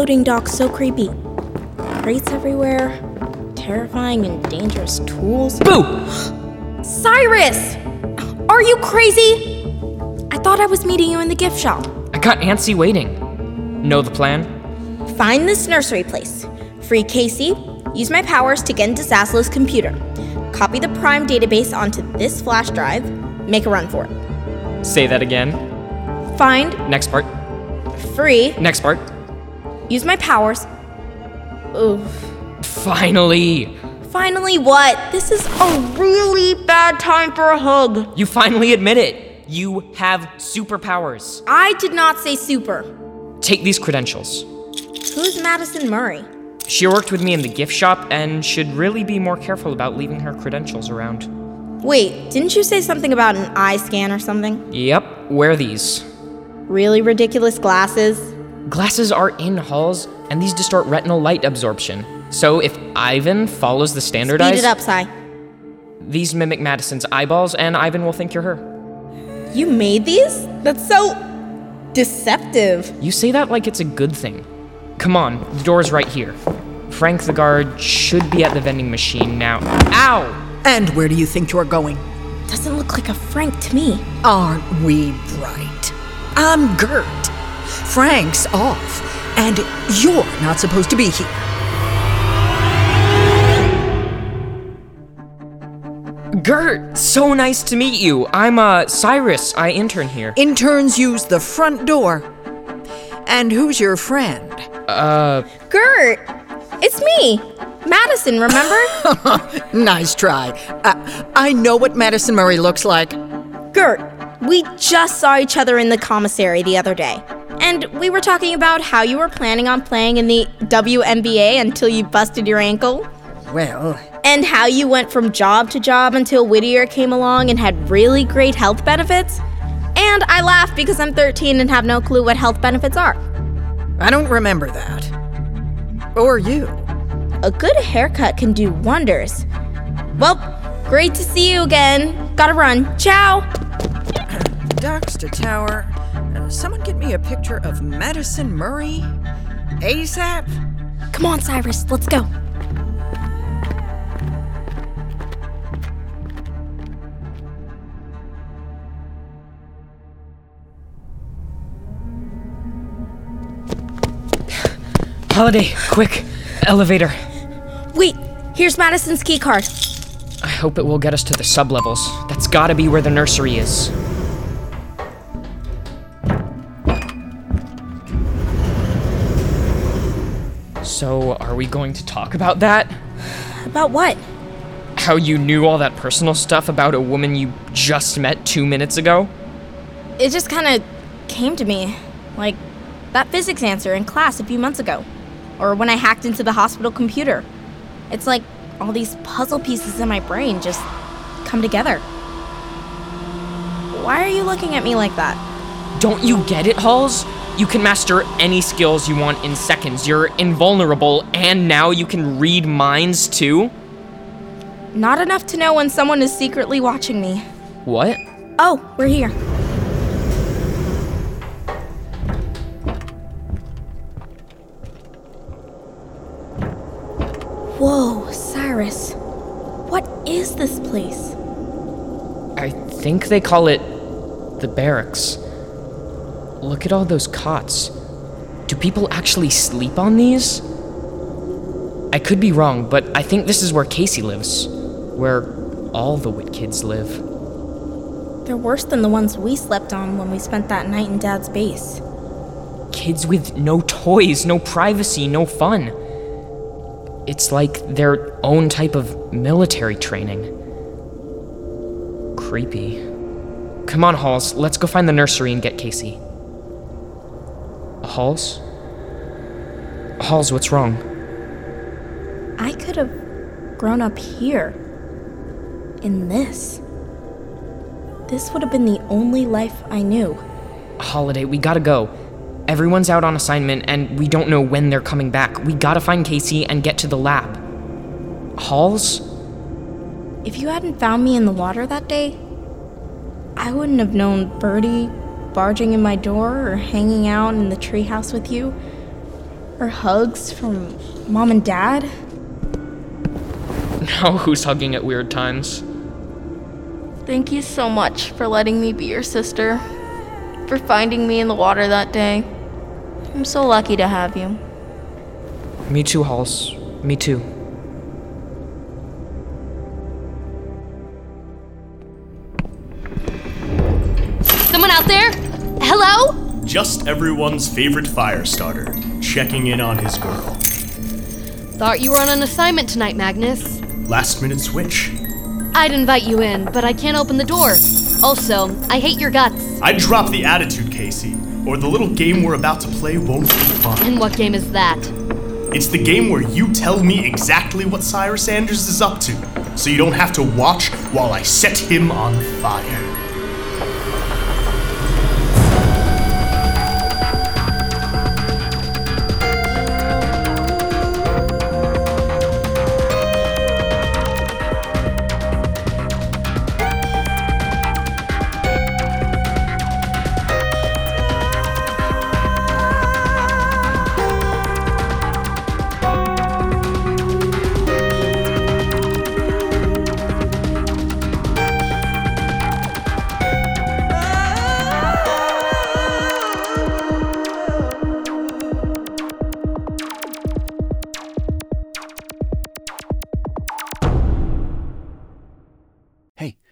loading dock so creepy? Crates everywhere, terrifying and dangerous tools. Boo! Cyrus! Are you crazy? I thought I was meeting you in the gift shop. I got Nancy waiting. Know the plan? Find this nursery place. Free Casey. Use my powers to get into Zaslow's computer. Copy the Prime database onto this flash drive. Make a run for it. Say that again. Find Next part. free. Next part. Use my powers. Oof. Finally! Finally, what? This is a really bad time for a hug. You finally admit it. You have superpowers. I did not say super. Take these credentials. Who's Madison Murray? She worked with me in the gift shop and should really be more careful about leaving her credentials around. Wait, didn't you say something about an eye scan or something? Yep, wear these. Really ridiculous glasses? Glasses are in halls, and these distort retinal light absorption. So if Ivan follows the Speed standardized, it up, Sai. these mimic Madison's eyeballs, and Ivan will think you're her. You made these? That's so deceptive. You say that like it's a good thing. Come on, the door's right here. Frank the guard should be at the vending machine now. Ow! And where do you think you're going? Doesn't look like a Frank to me. Aren't we bright? I'm Gert. Frank's off, and you're not supposed to be here. Gert, so nice to meet you. I'm uh Cyrus. I intern here. Interns use the front door. And who's your friend? Uh, Gert, it's me, Madison. Remember? Nice try. Uh, I know what Madison Murray looks like. Gert, we just saw each other in the commissary the other day, and we were talking about how you were planning on playing in the WNBA until you busted your ankle. Well, and how you went from job to job until Whittier came along and had really great health benefits. And I laugh because I'm 13 and have no clue what health benefits are. I don't remember that. Or you. A good haircut can do wonders. Well, great to see you again. Gotta run. Ciao. Doxter Tower. Someone get me a picture of Madison Murray? ASAP? Come on, Cyrus, let's go. Holiday, quick, elevator. Wait, here's Madison's key card. I hope it will get us to the sublevels. That's gotta be where the nursery is. So, are we going to talk about that? About what? How you knew all that personal stuff about a woman you just met two minutes ago? It just kind of came to me. Like that physics answer in class a few months ago. Or when I hacked into the hospital computer. It's like all these puzzle pieces in my brain just come together. Why are you looking at me like that? Don't you get it, Halls? You can master any skills you want in seconds. You're invulnerable, and now you can read minds too? Not enough to know when someone is secretly watching me. What? Oh, we're here. Whoa, Cyrus. What is this place? I think they call it the barracks. Look at all those cots. Do people actually sleep on these? I could be wrong, but I think this is where Casey lives. Where all the Wit kids live. They're worse than the ones we slept on when we spent that night in Dad's base. Kids with no toys, no privacy, no fun. It's like their own type of military training. Creepy. Come on, Halls, let's go find the nursery and get Casey. Halls? Halls, what's wrong? I could have grown up here. In this. This would have been the only life I knew. Holiday, we gotta go. Everyone's out on assignment and we don't know when they're coming back. We gotta find Casey and get to the lab. Halls? If you hadn't found me in the water that day, I wouldn't have known Birdie barging in my door or hanging out in the treehouse with you. Or hugs from mom and dad? Now who's hugging at weird times? Thank you so much for letting me be your sister. For finding me in the water that day. I'm so lucky to have you. Me too, Halls. Me too. Someone out there? Hello? Just everyone's favorite fire starter, checking in on his girl. Thought you were on an assignment tonight, Magnus. Last minute switch. I'd invite you in, but I can't open the door. Also, I hate your guts. I'd drop the attitude, Casey, or the little game we're about to play won't be fun. And what game is that? It's the game where you tell me exactly what Cyrus Sanders is up to, so you don't have to watch while I set him on fire.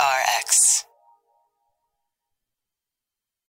PRX.